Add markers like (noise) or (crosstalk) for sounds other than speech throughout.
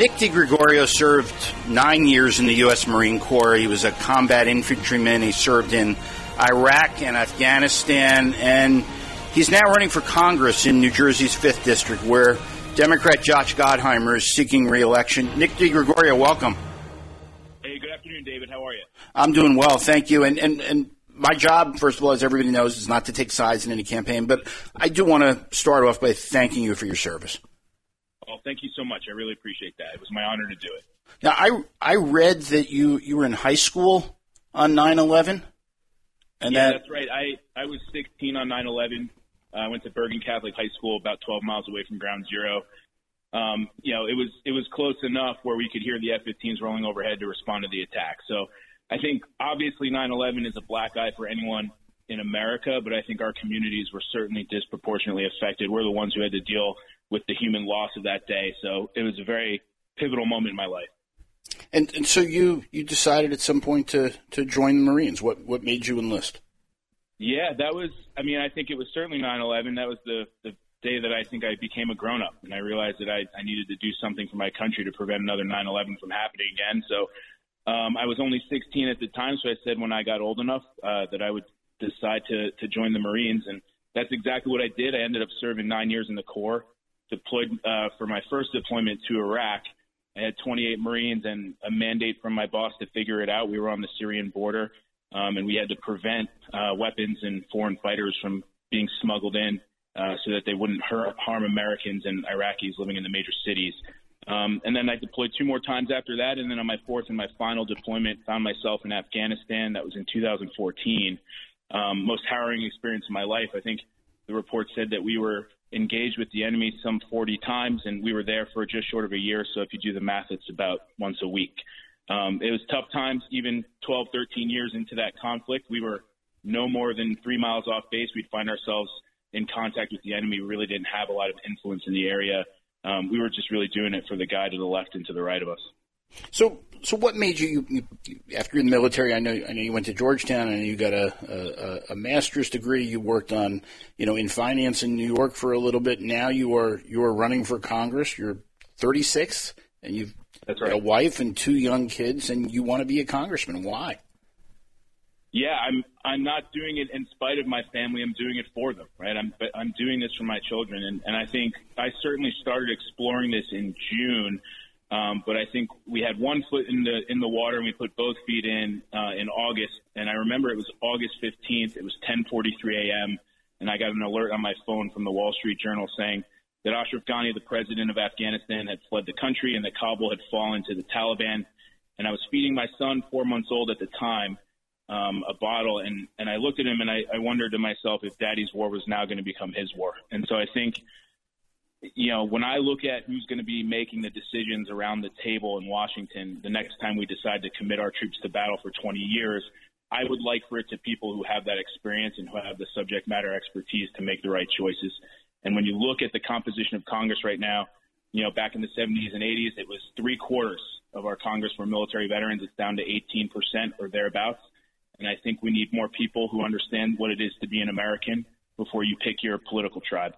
Nick DiGregorio served nine years in the U.S. Marine Corps. He was a combat infantryman. He served in Iraq and Afghanistan, and he's now running for Congress in New Jersey's 5th District, where Democrat Josh Gottheimer is seeking reelection. Nick DiGregorio, welcome. Hey, good afternoon, David. How are you? I'm doing well, thank you. And, and, and my job, first of all, as everybody knows, is not to take sides in any campaign, but I do want to start off by thanking you for your service. Well, thank you so much. I really appreciate that. It was my honor to do it. Now, I I read that you you were in high school on 9/11, and yeah, that, that's right. I I was 16 on 9/11. I went to Bergen Catholic High School, about 12 miles away from Ground Zero. Um, you know, it was it was close enough where we could hear the F-15s rolling overhead to respond to the attack. So I think obviously 9/11 is a black eye for anyone in America, but I think our communities were certainly disproportionately affected. We're the ones who had to deal with the human loss of that day. So it was a very pivotal moment in my life. And, and so you, you decided at some point to, to join the Marines. What, what made you enlist? Yeah, that was, I mean, I think it was certainly 9 11. That was the, the day that I think I became a grown up and I realized that I, I needed to do something for my country to prevent another 9 11 from happening again. So um, I was only 16 at the time, so I said when I got old enough uh, that I would decide to, to join the Marines. And that's exactly what I did. I ended up serving nine years in the Corps deployed uh, for my first deployment to Iraq. I had 28 Marines and a mandate from my boss to figure it out. We were on the Syrian border, um, and we had to prevent uh, weapons and foreign fighters from being smuggled in uh, so that they wouldn't hurt, harm Americans and Iraqis living in the major cities. Um, and then I deployed two more times after that. And then on my fourth and my final deployment, found myself in Afghanistan. That was in 2014. Um, most harrowing experience of my life. I think the report said that we were engaged with the enemy some 40 times, and we were there for just short of a year. So if you do the math, it's about once a week. Um, it was tough times, even 12, 13 years into that conflict. We were no more than three miles off base. We'd find ourselves in contact with the enemy. We really didn't have a lot of influence in the area. Um, we were just really doing it for the guy to the left and to the right of us. So, so what made you, you, you after you're in the military? I know, I know you went to Georgetown, and you got a, a, a master's degree. You worked on, you know, in finance in New York for a little bit. Now you are you are running for Congress. You're 36, and you've That's right. a wife and two young kids, and you want to be a congressman. Why? Yeah, I'm I'm not doing it in spite of my family. I'm doing it for them, right? I'm but I'm doing this for my children, and and I think I certainly started exploring this in June um, but I think we had one foot in the in the water and we put both feet in uh, in August. And I remember it was August 15th. It was 10:43 a.m. and I got an alert on my phone from the Wall Street Journal saying that Ashraf Ghani, the president of Afghanistan, had fled the country and that Kabul had fallen to the Taliban. And I was feeding my son, four months old at the time, um, a bottle, and and I looked at him and I, I wondered to myself if Daddy's war was now going to become his war. And so I think you know, when I look at who's going to be making the decisions around the table in Washington the next time we decide to commit our troops to battle for 20 years, I would like for it to people who have that experience and who have the subject matter expertise to make the right choices. And when you look at the composition of Congress right now, you know, back in the 70s and 80s, it was three quarters of our Congress were military veterans. It's down to 18% or thereabouts. And I think we need more people who understand what it is to be an American before you pick your political tribe.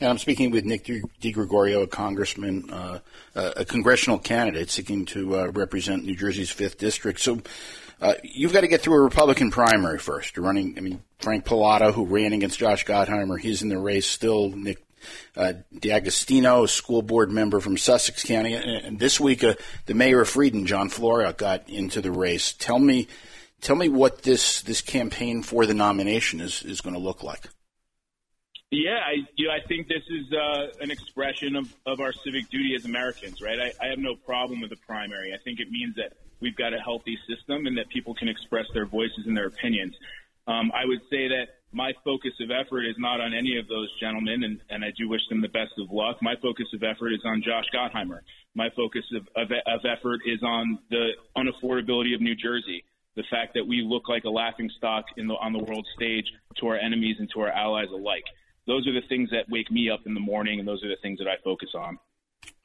And I'm speaking with Nick DiGregorio, a congressman, uh, a congressional candidate seeking to uh, represent New Jersey's 5th District. So uh, you've got to get through a Republican primary first. You're running, I mean, Frank Pallotta, who ran against Josh Gottheimer, he's in the race still. Nick uh, D'Agostino, a school board member from Sussex County. And this week, uh, the mayor of Fredon, John Flora, got into the race. Tell me, tell me what this, this campaign for the nomination is, is going to look like. Yeah, I, you know, I think this is uh, an expression of, of our civic duty as Americans, right? I, I have no problem with the primary. I think it means that we've got a healthy system and that people can express their voices and their opinions. Um, I would say that my focus of effort is not on any of those gentlemen, and, and I do wish them the best of luck. My focus of effort is on Josh Gottheimer. My focus of, of, of effort is on the unaffordability of New Jersey the fact that we look like a laughing stock the, on the world stage to our enemies and to our allies alike those are the things that wake me up in the morning, and those are the things that I focus on.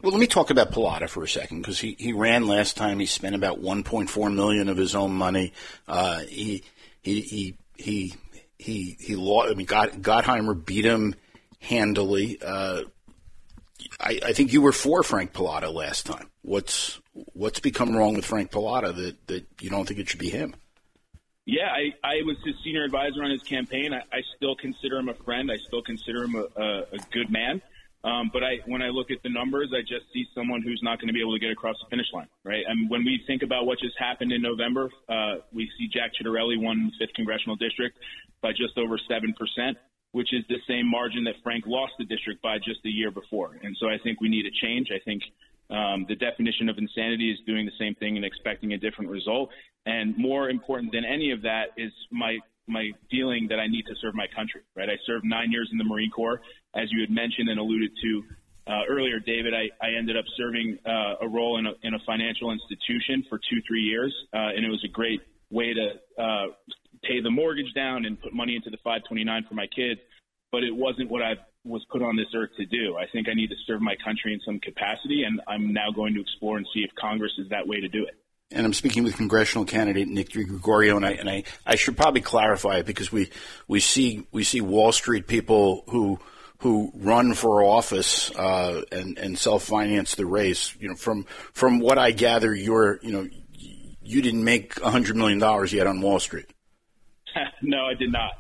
Well, let me talk about Pallotta for a second because he, he ran last time. He spent about 1.4 million of his own money. Uh, he he he he he he lost. I mean, Gottheimer beat him handily. Uh, I, I, think you were for Frank Pallotta last time. what's what's become wrong with Frank Pallotta that, that you don't think it should be him? Yeah, I, I was his senior advisor on his campaign. I, I still consider him a friend. I still consider him a, a, a good man. Um, but I, when I look at the numbers, I just see someone who's not going to be able to get across the finish line, right? And when we think about what just happened in November, uh, we see Jack Ciattarelli won the fifth congressional district by just over seven percent, which is the same margin that Frank lost the district by just a year before. And so I think we need a change. I think um, the definition of insanity is doing the same thing and expecting a different result. And more important than any of that is my my feeling that I need to serve my country, right? I served nine years in the Marine Corps. As you had mentioned and alluded to uh, earlier, David, I, I ended up serving uh, a role in a, in a financial institution for two, three years, uh, and it was a great way to uh, pay the mortgage down and put money into the 529 for my kids. But it wasn't what I was put on this earth to do. I think I need to serve my country in some capacity, and I'm now going to explore and see if Congress is that way to do it and I'm speaking with congressional candidate Nick Gregorio, and I and I, I should probably clarify it because we we see we see Wall Street people who who run for office uh, and and self finance the race. You know, from from what I gather, you're you know you didn't make a hundred million dollars yet on Wall Street. (laughs) no, I did not.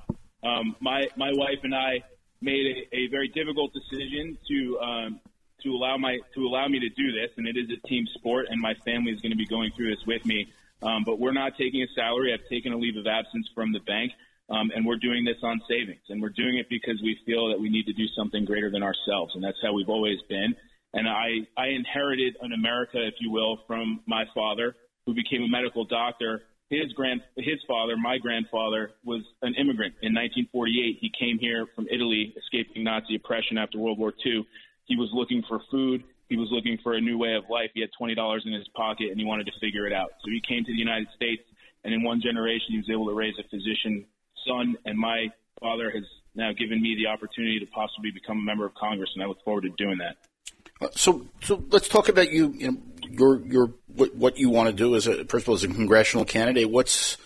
Um, my my wife and I made a, a very difficult decision to um, to allow my to allow me to do this, and it is a team sport, and my family is going to be going through this with me. Um, but we're not taking a salary. I've taken a leave of absence from the bank, um, and we're doing this on savings, and we're doing it because we feel that we need to do something greater than ourselves, and that's how we've always been. And I I inherited an America, if you will, from my father, who became a medical doctor. His grand his father, my grandfather, was an immigrant in 1948. He came here from Italy, escaping Nazi oppression after World War II he was looking for food. He was looking for a new way of life. He had $20 in his pocket and he wanted to figure it out. So he came to the United States, and in one generation, he was able to raise a physician son. And my father has now given me the opportunity to possibly become a member of Congress, and I look forward to doing that. Uh, so, so let's talk about you. you know, your your what, what you want to do as a first of all as a congressional candidate. What's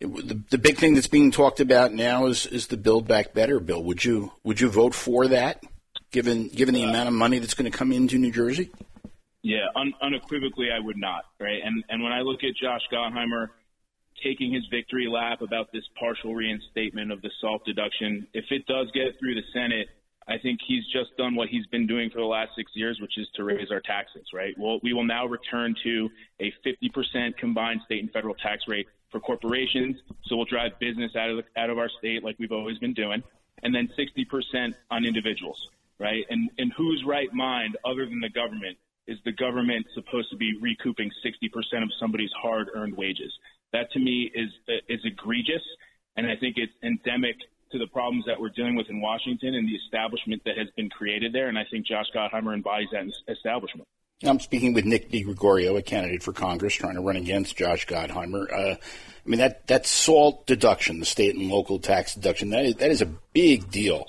the, the big thing that's being talked about now is is the Build Back Better bill. Would you would you vote for that? given given the amount of money that's going to come into New Jersey? Yeah, un- unequivocally, I would not. Right, and and when I look at Josh Gottheimer taking his victory lap about this partial reinstatement of the SALT deduction, if it does get through the Senate, I think he's just done what he's been doing for the last six years, which is to raise our taxes. Right. Well, we will now return to a 50% combined state and federal tax rate for corporations. So we'll drive business out of the, out of our state like we've always been doing, and then 60% on individuals right? And in whose right mind, other than the government, is the government supposed to be recouping 60% of somebody's hard-earned wages? That to me is is egregious, and I think it's endemic to the problems that we're dealing with in Washington and the establishment that has been created there. And I think Josh Gottheimer embodies that establishment. I'm speaking with Nick DiGregorio, a candidate for Congress trying to run against Josh Gottheimer. Uh, I mean that that SALT deduction, the state and local tax deduction, that is, that is a big deal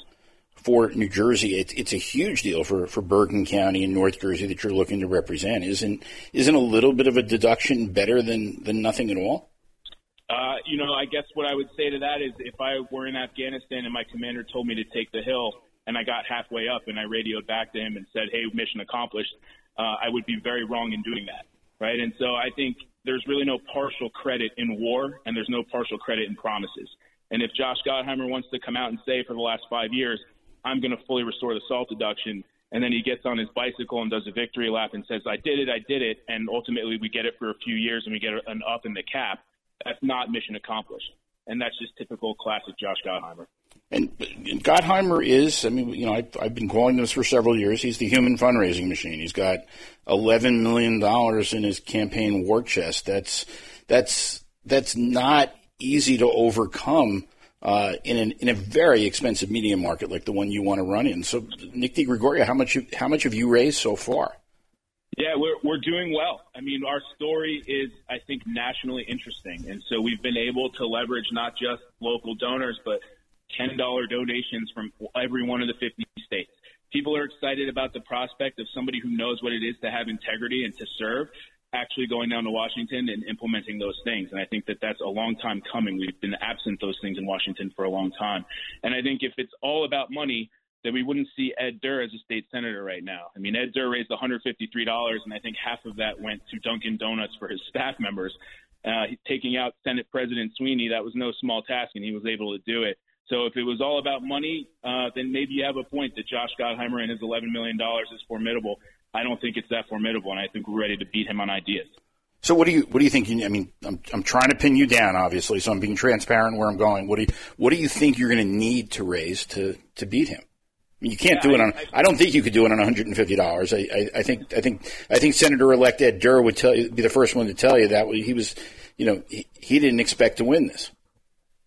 for New Jersey, it's, it's a huge deal for, for Bergen County and North Jersey that you're looking to represent. Isn't isn't a little bit of a deduction better than, than nothing at all? Uh, you know, I guess what I would say to that is if I were in Afghanistan and my commander told me to take the hill and I got halfway up and I radioed back to him and said, hey, mission accomplished, uh, I would be very wrong in doing that. Right. And so I think there's really no partial credit in war and there's no partial credit in promises. And if Josh Gottheimer wants to come out and say for the last five years, I'm going to fully restore the salt deduction. And then he gets on his bicycle and does a victory lap and says, I did it, I did it. And ultimately, we get it for a few years and we get an up in the cap. That's not mission accomplished. And that's just typical classic Josh Gottheimer. And, and Gottheimer is, I mean, you know, I've, I've been calling this for several years. He's the human fundraising machine. He's got $11 million in his campaign war chest. That's, that's, that's not easy to overcome uh, in an, in a very expensive media market like the one you want to run in. So, Nick DiGregorio, how much you, how much have you raised so far? Yeah, we're we're doing well. I mean, our story is, I think, nationally interesting, and so we've been able to leverage not just local donors, but ten dollar donations from every one of the fifty states. People are excited about the prospect of somebody who knows what it is to have integrity and to serve, actually going down to Washington and implementing those things. And I think that that's a long time coming. We've been absent those things in Washington for a long time. And I think if it's all about money, that we wouldn't see Ed Durr as a state senator right now. I mean, Ed Durr raised $153, and I think half of that went to Dunkin' Donuts for his (laughs) staff members. Uh, taking out Senate President Sweeney, that was no small task, and he was able to do it. So if it was all about money, uh, then maybe you have a point that Josh Gottheimer and his $11 million is formidable. I don't think it's that formidable, and I think we're ready to beat him on ideas. So what do you what do you think? I mean, I'm I'm trying to pin you down, obviously. So I'm being transparent where I'm going. What do you what do you think you're going to need to raise to to beat him? Mean, you can't yeah, do it on. I, I, don't think you could do it on 150 dollars. I, I, I think I think I think Senator-elect Ed Durr would tell you be the first one to tell you that he was, you know, he, he didn't expect to win this.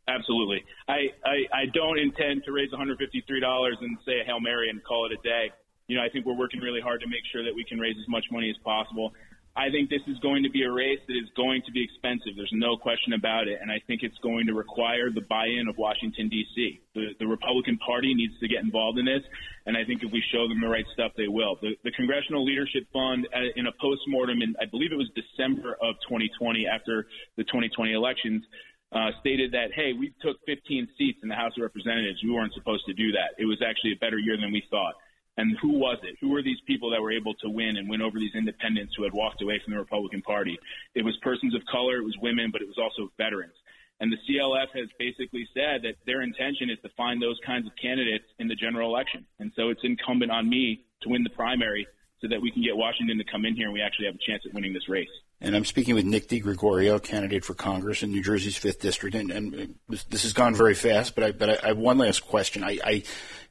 Absolutely. I, I, I don't intend to raise $153 and say a Hail Mary and call it a day. You know, I think we're working really hard to make sure that we can raise as much money as possible. I think this is going to be a race that is going to be expensive. There's no question about it. And I think it's going to require the buy-in of Washington, D.C. The, the Republican Party needs to get involved in this. And I think if we show them the right stuff, they will. The, the Congressional Leadership Fund, uh, in a postmortem in, I believe it was December of 2020 after the 2020 elections, uh, stated that, hey, we took 15 seats in the House of Representatives. We weren't supposed to do that. It was actually a better year than we thought. And who was it? Who were these people that were able to win and win over these independents who had walked away from the Republican Party? It was persons of color, it was women, but it was also veterans. And the CLF has basically said that their intention is to find those kinds of candidates in the general election. And so it's incumbent on me to win the primary so that we can get Washington to come in here and we actually have a chance at winning this race. And I'm speaking with Nick DeGregorio, candidate for Congress in New Jersey's fifth district. And, and this has gone very fast, but I, but I, I have one last question. I,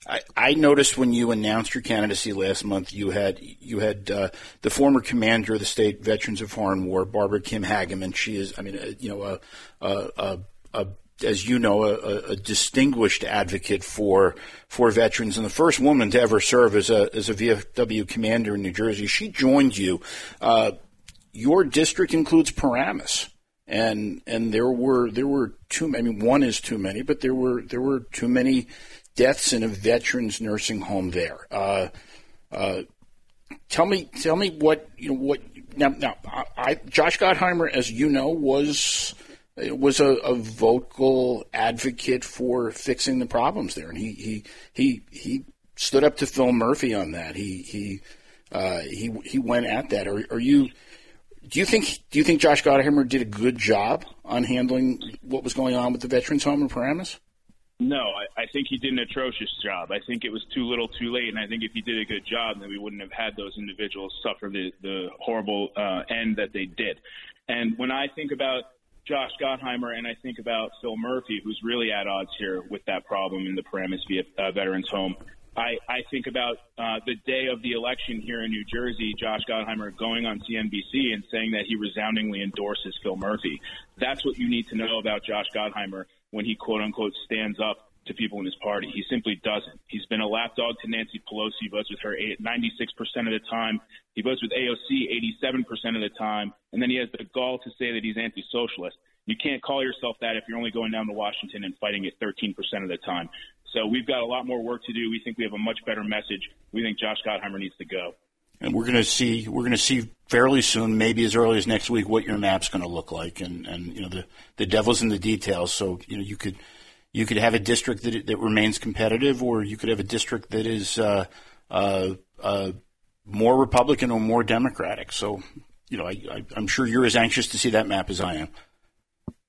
I, I noticed when you announced your candidacy last month, you had you had uh, the former commander of the state Veterans of Foreign War, Barbara Kim Hageman. She is, I mean, uh, you know, a, a, a, a as you know, a, a, distinguished advocate for for veterans and the first woman to ever serve as a as a VFW commander in New Jersey. She joined you. Uh, your district includes Paramus, and and there were there were too. many. I mean, one is too many, but there were there were too many deaths in a veterans nursing home there. Uh, uh, tell me, tell me what you know. What now? Now, I, Josh Gottheimer, as you know, was was a, a, vocal advocate for fixing the problems there, and he he he he stood up to Phil Murphy on that. He he uh, he he went at that. Are, are, you? Do you think do you think Josh Gottheimer did a good job on handling what was going on with the veterans home in Paramus? No, I, I think he did an atrocious job. I think it was too little, too late, and I think if he did a good job, then we wouldn't have had those individuals suffer the the horrible uh, end that they did. And when I think about Josh Gottheimer and I think about Phil Murphy, who's really at odds here with that problem in the Paramus uh, Veterans Home. I, I think about uh, the day of the election here in New Jersey, Josh Gottheimer going on CNBC and saying that he resoundingly endorses Phil Murphy. That's what you need to know about Josh Gottheimer when he quote unquote stands up to people in his party. He simply doesn't. He's been a lapdog to Nancy Pelosi. He votes with her 96% of the time. He votes with AOC 87% of the time. And then he has the gall to say that he's anti-socialist. You can't call yourself that if you're only going down to Washington and fighting it 13% of the time. So we've got a lot more work to do. We think we have a much better message. We think Josh Gottheimer needs to go. And we're going to see we're going to see fairly soon, maybe as early as next week, what your map's going to look like. And and you know the the devil's in the details. So you know you could you could have a district that that remains competitive, or you could have a district that is uh, uh, uh, more Republican or more Democratic. So, you know, I, am sure you're as anxious to see that map as I am.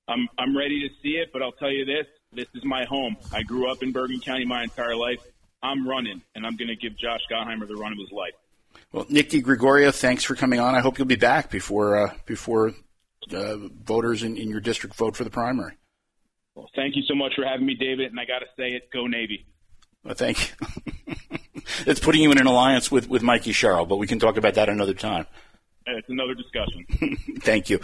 I'm I'm ready to see it, but I'll tell you this: this is my home. I grew up in Bergen County my entire life. I'm running, and I'm going to give Josh Gottheimer the run of his life. Well, Nick Gregorio, thanks for coming on. I hope you'll be back before uh, before uh, voters in, in your district vote for the primary. Well, thank you so much for having me, David. And I got to say it, go Navy. Well, thank you. (laughs) it's putting you in an alliance with, with Mikey Sherrill, but we can talk about that another time. It's another discussion. (laughs) thank you.